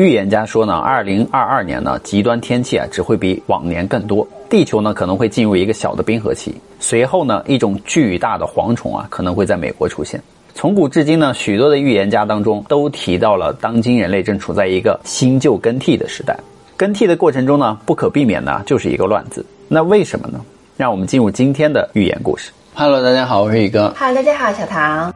预言家说呢，二零二二年呢，极端天气啊只会比往年更多，地球呢可能会进入一个小的冰河期，随后呢，一种巨大的蝗虫啊可能会在美国出现。从古至今呢，许多的预言家当中都提到了，当今人类正处在一个新旧更替的时代。更替的过程中呢，不可避免的就是一个乱字。那为什么呢？让我们进入今天的寓言故事。Hello，大家好，我是宇哥。Hello，大家好，小唐。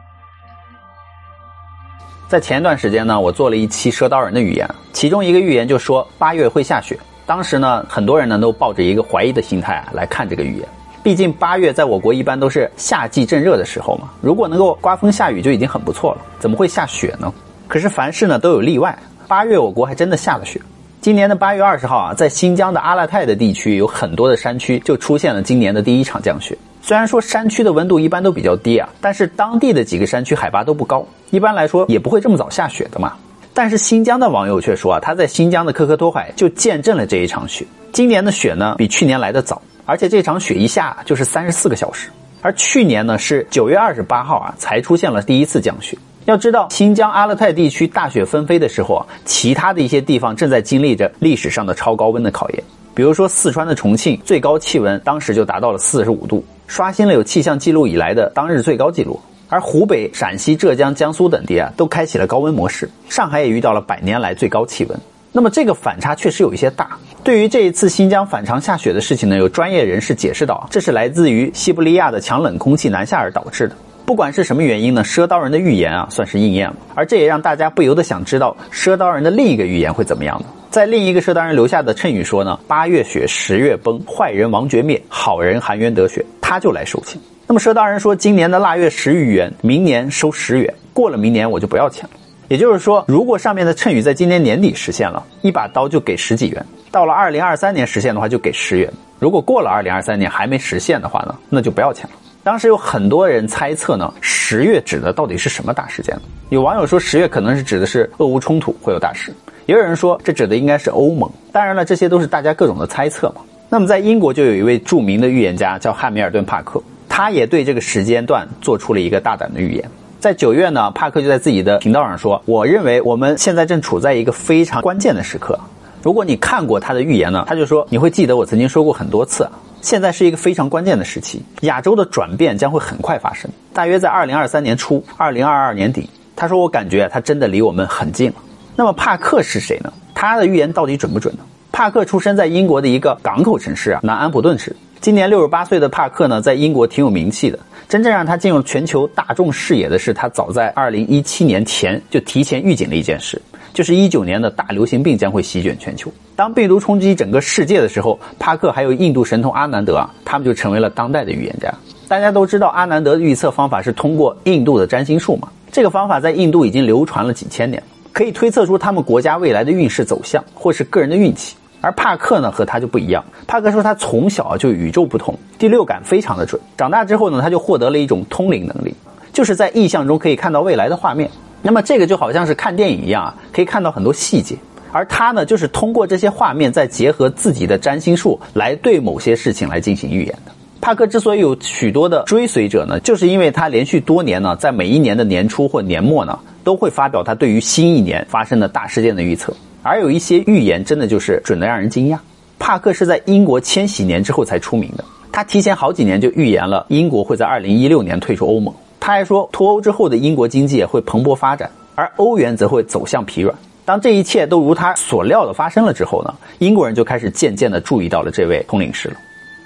在前一段时间呢，我做了一期赊刀人的预言，其中一个预言就说八月会下雪。当时呢，很多人呢都抱着一个怀疑的心态啊来看这个预言。毕竟八月在我国一般都是夏季正热的时候嘛，如果能够刮风下雨就已经很不错了，怎么会下雪呢？可是凡事呢都有例外，八月我国还真的下了雪。今年的八月二十号啊，在新疆的阿勒泰的地区有很多的山区就出现了今年的第一场降雪。虽然说山区的温度一般都比较低啊，但是当地的几个山区海拔都不高，一般来说也不会这么早下雪的嘛。但是新疆的网友却说啊，他在新疆的科克托海就见证了这一场雪。今年的雪呢比去年来的早，而且这场雪一下就是三十四个小时，而去年呢是九月二十八号啊才出现了第一次降雪。要知道，新疆阿勒泰地区大雪纷飞的时候啊，其他的一些地方正在经历着历史上的超高温的考验。比如说四川的重庆，最高气温当时就达到了四十五度，刷新了有气象记录以来的当日最高纪录。而湖北、陕西、浙江、江苏等地啊，都开启了高温模式。上海也遇到了百年来最高气温。那么这个反差确实有一些大。对于这一次新疆反常下雪的事情呢，有专业人士解释到，这是来自于西伯利亚的强冷空气南下而导致的。不管是什么原因呢，赊刀人的预言啊，算是应验了。而这也让大家不由得想知道，赊刀人的另一个预言会怎么样呢？在另一个赊刀人留下的谶语说呢：“八月雪，十月崩，坏人亡绝灭，好人含冤得雪，他就来收钱。”那么赊刀人说，今年的腊月十余元，明年收十元，过了明年我就不要钱了。也就是说，如果上面的谶语在今年年底实现了，一把刀就给十几元；到了二零二三年实现的话，就给十元。如果过了二零二三年还没实现的话呢，那就不要钱了。当时有很多人猜测呢，十月指的到底是什么大事件？有网友说，十月可能是指的是俄乌冲突会有大事。也有人说，这指的应该是欧盟。当然了，这些都是大家各种的猜测嘛。那么，在英国就有一位著名的预言家叫汉密尔顿·帕克，他也对这个时间段做出了一个大胆的预言。在九月呢，帕克就在自己的频道上说：“我认为我们现在正处在一个非常关键的时刻。如果你看过他的预言呢，他就说你会记得我曾经说过很多次，现在是一个非常关键的时期，亚洲的转变将会很快发生，大约在二零二三年初、二零二二年底。他说我感觉他真的离我们很近了。”那么帕克是谁呢？他的预言到底准不准呢？帕克出生在英国的一个港口城市啊，南安普顿市。今年六十八岁的帕克呢，在英国挺有名气的。真正让他进入全球大众视野的是，他早在二零一七年前就提前预警了一件事，就是一九年的大流行病将会席卷全球。当病毒冲击整个世界的时候，帕克还有印度神童阿南德啊，他们就成为了当代的预言家。大家都知道，阿南德的预测方法是通过印度的占星术嘛？这个方法在印度已经流传了几千年。可以推测出他们国家未来的运势走向，或是个人的运气。而帕克呢，和他就不一样。帕克说他从小就与众不同，第六感非常的准。长大之后呢，他就获得了一种通灵能力，就是在意象中可以看到未来的画面。那么这个就好像是看电影一样啊，可以看到很多细节。而他呢，就是通过这些画面，再结合自己的占星术来对某些事情来进行预言的。帕克之所以有许多的追随者呢，就是因为他连续多年呢，在每一年的年初或年末呢。都会发表他对于新一年发生的大事件的预测，而有一些预言真的就是准的让人惊讶。帕克是在英国千禧年之后才出名的，他提前好几年就预言了英国会在二零一六年退出欧盟。他还说脱欧之后的英国经济也会蓬勃发展，而欧元则会走向疲软。当这一切都如他所料的发生了之后呢，英国人就开始渐渐的注意到了这位通灵师了。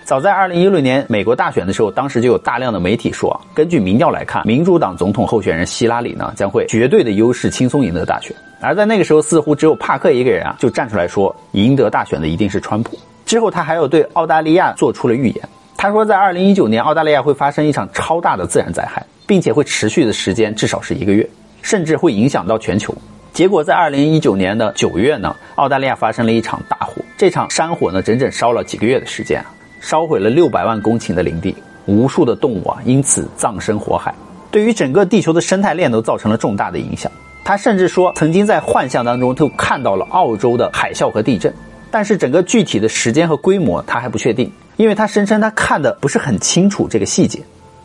早在二零一六年美国大选的时候，当时就有大量的媒体说，根据民调来看，民主党总统候选人希拉里呢将会绝对的优势，轻松赢得大选。而在那个时候，似乎只有帕克一个人啊，就站出来说，赢得大选的一定是川普。之后他还有对澳大利亚做出了预言，他说在二零一九年，澳大利亚会发生一场超大的自然灾害，并且会持续的时间至少是一个月，甚至会影响到全球。结果在二零一九年的九月呢，澳大利亚发生了一场大火，这场山火呢整整烧了几个月的时间啊。烧毁了六百万公顷的林地，无数的动物啊因此葬身火海，对于整个地球的生态链都造成了重大的影响。他甚至说，曾经在幻象当中就看到了澳洲的海啸和地震，但是整个具体的时间和规模他还不确定，因为他声称他看的不是很清楚这个细节。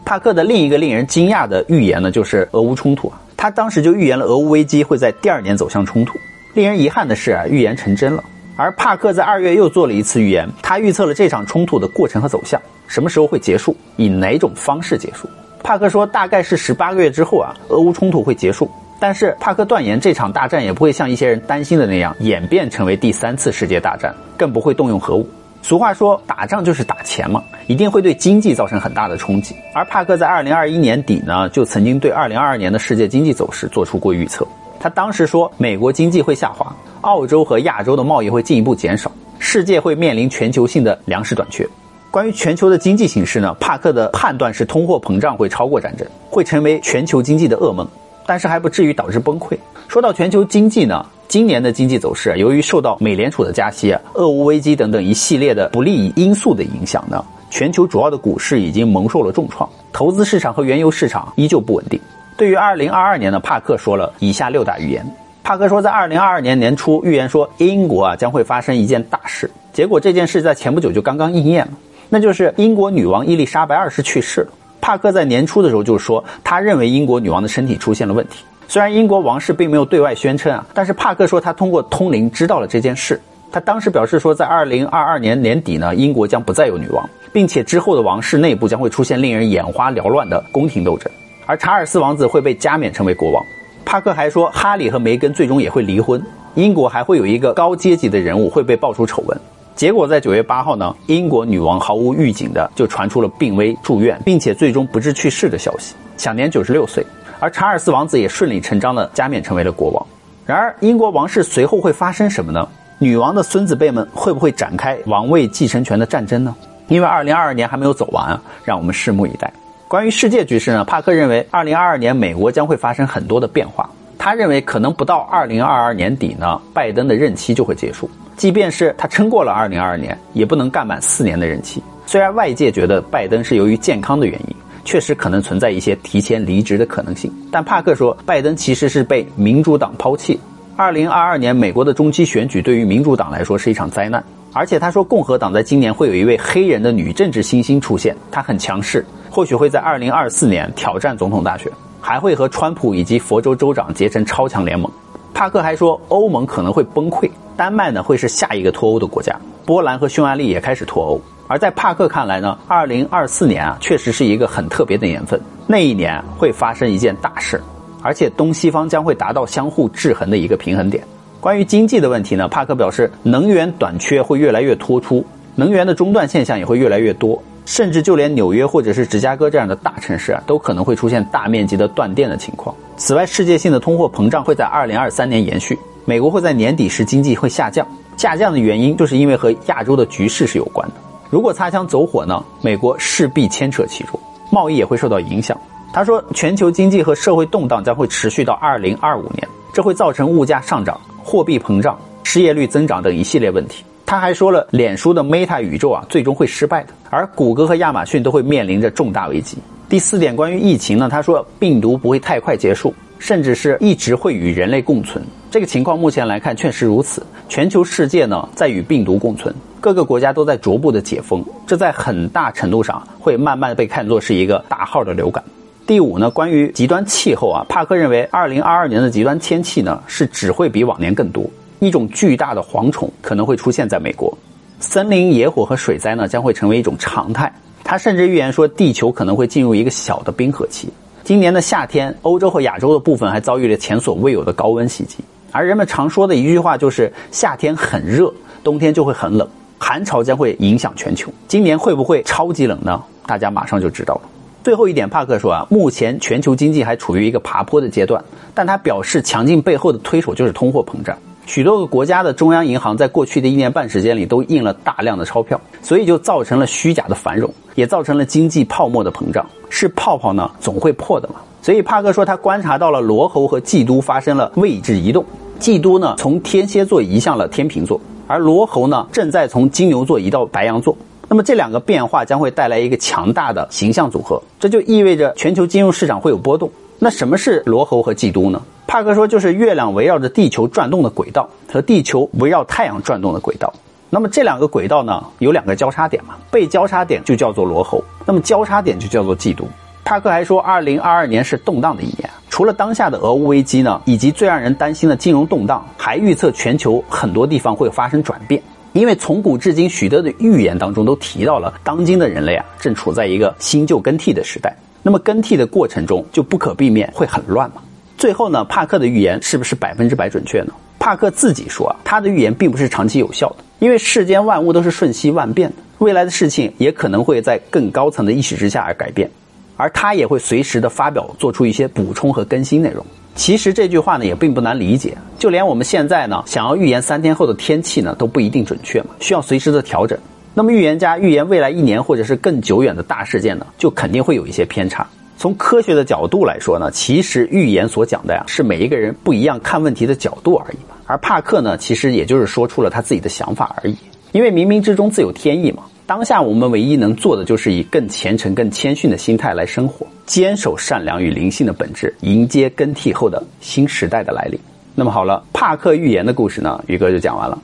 帕克的另一个令人惊讶的预言呢，就是俄乌冲突啊，他当时就预言了俄乌危机会在第二年走向冲突。令人遗憾的是啊，预言成真了。而帕克在二月又做了一次预言，他预测了这场冲突的过程和走向，什么时候会结束，以哪种方式结束。帕克说，大概是十八个月之后啊，俄乌冲突会结束。但是帕克断言，这场大战也不会像一些人担心的那样演变成为第三次世界大战，更不会动用核武。俗话说，打仗就是打钱嘛，一定会对经济造成很大的冲击。而帕克在二零二一年底呢，就曾经对二零二二年的世界经济走势做出过预测。他当时说，美国经济会下滑，澳洲和亚洲的贸易会进一步减少，世界会面临全球性的粮食短缺。关于全球的经济形势呢，帕克的判断是通货膨胀会超过战争，会成为全球经济的噩梦，但是还不至于导致崩溃。说到全球经济呢，今年的经济走势，由于受到美联储的加息、俄乌危机等等一系列的不利因素的影响呢，全球主要的股市已经蒙受了重创，投资市场和原油市场依旧不稳定。对于2022年呢，帕克说了以下六大预言。帕克说，在2022年年初预言说英国啊将会发生一件大事，结果这件事在前不久就刚刚应验了。那就是英国女王伊丽莎白二世去世了。帕克在年初的时候就说，他认为英国女王的身体出现了问题。虽然英国王室并没有对外宣称啊，但是帕克说他通过通灵知道了这件事。他当时表示说，在二零二二年年底呢，英国将不再有女王，并且之后的王室内部将会出现令人眼花缭乱的宫廷斗争，而查尔斯王子会被加冕成为国王。帕克还说，哈里和梅根最终也会离婚，英国还会有一个高阶级的人物会被爆出丑闻。结果在九月八号呢，英国女王毫无预警的就传出了病危住院，并且最终不治去世的消息，享年九十六岁。而查尔斯王子也顺理成章的加冕成为了国王。然而，英国王室随后会发生什么呢？女王的孙子辈们会不会展开王位继承权的战争呢？因为二零二二年还没有走完啊，让我们拭目以待。关于世界局势呢，帕克认为二零二二年美国将会发生很多的变化。他认为可能不到二零二二年底呢，拜登的任期就会结束。即便是他撑过了二零二二年，也不能干满四年的任期。虽然外界觉得拜登是由于健康的原因，确实可能存在一些提前离职的可能性，但帕克说，拜登其实是被民主党抛弃。二零二二年美国的中期选举对于民主党来说是一场灾难，而且他说，共和党在今年会有一位黑人的女政治新星出现，她很强势，或许会在二零二四年挑战总统大选，还会和川普以及佛州州长结成超强联盟。帕克还说，欧盟可能会崩溃。丹麦呢会是下一个脱欧的国家，波兰和匈牙利也开始脱欧。而在帕克看来呢，二零二四年啊确实是一个很特别的年份，那一年会发生一件大事，而且东西方将会达到相互制衡的一个平衡点。关于经济的问题呢，帕克表示，能源短缺会越来越突出，能源的中断现象也会越来越多，甚至就连纽约或者是芝加哥这样的大城市啊，都可能会出现大面积的断电的情况。此外，世界性的通货膨胀会在二零二三年延续。美国会在年底时经济会下降，下降的原因就是因为和亚洲的局势是有关的。如果擦枪走火呢，美国势必牵扯其中，贸易也会受到影响。他说，全球经济和社会动荡将会持续到二零二五年，这会造成物价上涨、货币膨胀、失业率增长等一系列问题。他还说了，脸书的 Meta 宇宙啊，最终会失败的，而谷歌和亚马逊都会面临着重大危机。第四点，关于疫情呢，他说病毒不会太快结束。甚至是一直会与人类共存，这个情况目前来看确实如此。全球世界呢在与病毒共存，各个国家都在逐步的解封，这在很大程度上会慢慢被看作是一个大号的流感。第五呢，关于极端气候啊，帕克认为，二零二二年的极端天气呢是只会比往年更多，一种巨大的蝗虫可能会出现在美国，森林野火和水灾呢将会成为一种常态。他甚至预言说，地球可能会进入一个小的冰河期。今年的夏天，欧洲和亚洲的部分还遭遇了前所未有的高温袭击。而人们常说的一句话就是“夏天很热，冬天就会很冷，寒潮将会影响全球”。今年会不会超级冷呢？大家马上就知道了。最后一点，帕克说啊，目前全球经济还处于一个爬坡的阶段，但他表示强劲背后的推手就是通货膨胀。许多个国家的中央银行在过去的一年半时间里都印了大量的钞票，所以就造成了虚假的繁荣，也造成了经济泡沫的膨胀。是泡泡呢，总会破的嘛。所以帕克说他观察到了罗喉和季都发生了位置移动，季都呢从天蝎座移向了天平座，而罗喉呢正在从金牛座移到白羊座。那么这两个变化将会带来一个强大的形象组合，这就意味着全球金融市场会有波动。那什么是罗喉和季都呢？帕克说，就是月亮围绕着地球转动的轨道和地球围绕太阳转动的轨道。那么这两个轨道呢，有两个交叉点嘛？被交叉点就叫做罗喉，那么交叉点就叫做季都。帕克还说，二零二二年是动荡的一年。除了当下的俄乌危机呢，以及最让人担心的金融动荡，还预测全球很多地方会发生转变。因为从古至今，许多的预言当中都提到了，当今的人类啊，正处在一个新旧更替的时代。那么更替的过程中，就不可避免会很乱嘛。最后呢，帕克的预言是不是百分之百准确呢？帕克自己说啊，他的预言并不是长期有效的，因为世间万物都是瞬息万变的，未来的事情也可能会在更高层的意识之下而改变。而他也会随时的发表，做出一些补充和更新内容。其实这句话呢也并不难理解，就连我们现在呢想要预言三天后的天气呢都不一定准确嘛，需要随时的调整。那么预言家预言未来一年或者是更久远的大事件呢，就肯定会有一些偏差。从科学的角度来说呢，其实预言所讲的呀是每一个人不一样看问题的角度而已嘛。而帕克呢，其实也就是说出了他自己的想法而已，因为冥冥之中自有天意嘛。当下我们唯一能做的，就是以更虔诚、更谦逊的心态来生活，坚守善良与灵性的本质，迎接更替后的新时代的来临。那么好了，帕克预言的故事呢，宇哥就讲完了。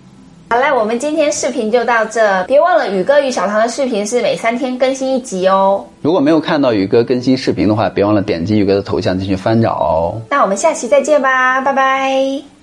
好嘞，我们今天视频就到这，别忘了宇哥与小唐的视频是每三天更新一集哦。如果没有看到宇哥更新视频的话，别忘了点击宇哥的头像进去翻找哦。那我们下期再见吧，拜拜。